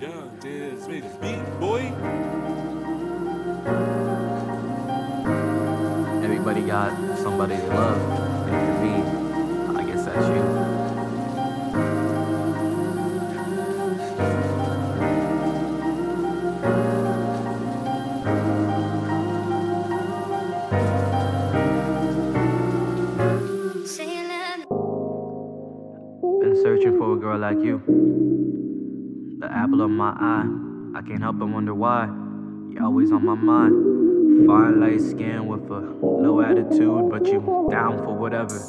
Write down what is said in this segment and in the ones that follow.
Young Diz made a beat, boy. Everybody got somebody they love. And for me, I guess that's you. Been searching for a girl like you. The apple of my eye. I can't help but wonder why. You're always on my mind. Fine light skin with a low attitude, but you down for whatever.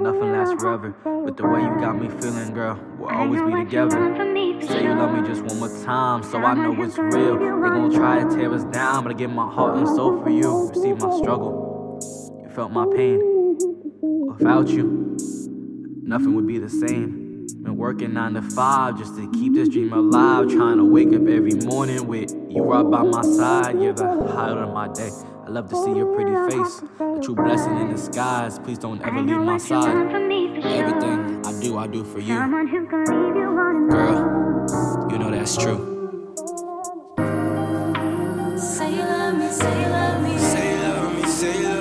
Nothing lasts forever. But the way you got me feeling, girl, we'll always be together. Say you love me just one more time, so I know it's real. They gon' try to tear us down, but I give my heart and soul for you. You see my struggle, you felt my pain. Without you, nothing would be the same. Been working nine to five just to keep this dream alive. Trying to wake up every morning with you right by my side. You're the highlight of my day. I love to see your pretty face. A true blessing in disguise. Please don't ever leave my side. Everything I do, I do for you. Girl, you know that's true. Say you love me, say you love me. Say you love me, say you love me.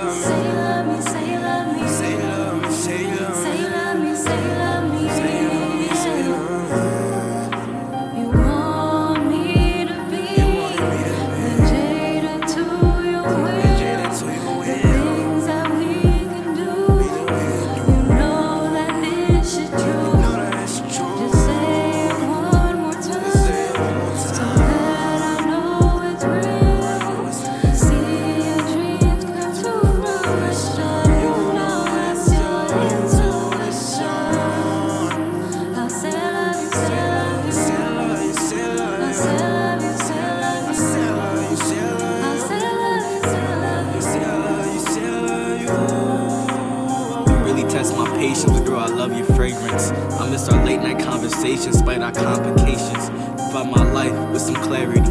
I miss our late night conversations, despite our complications. Provide my life with some clarity.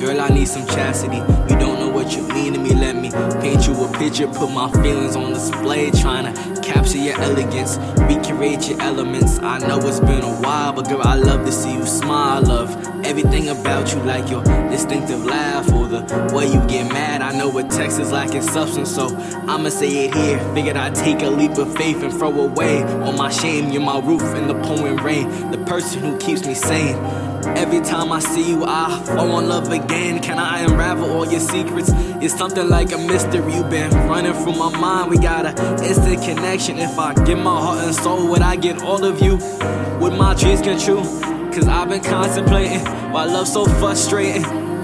Girl, I need some chastity. You don't know what you mean to me. Let me paint you a picture, put my feelings on display. Trying to capture your elegance, recreate your elements. I know it's been a while, but girl, I love to see you smile. Love everything about you, like your distinctive laugh or the way you get mad. I know what text is lacking substance, so I'ma say it here. Figured I'd take a leap of faith and throw away all my shame. You're my roof in the pouring rain, the person who keeps me sane. Every time I see you, I fall in love again. Can I unravel all your secrets? It's something like a mystery. You've been running through my mind. We got a instant connection. If I give my heart and soul, would I get all of you? Would my dreams come true? Cause I've been contemplating why love so frustrating.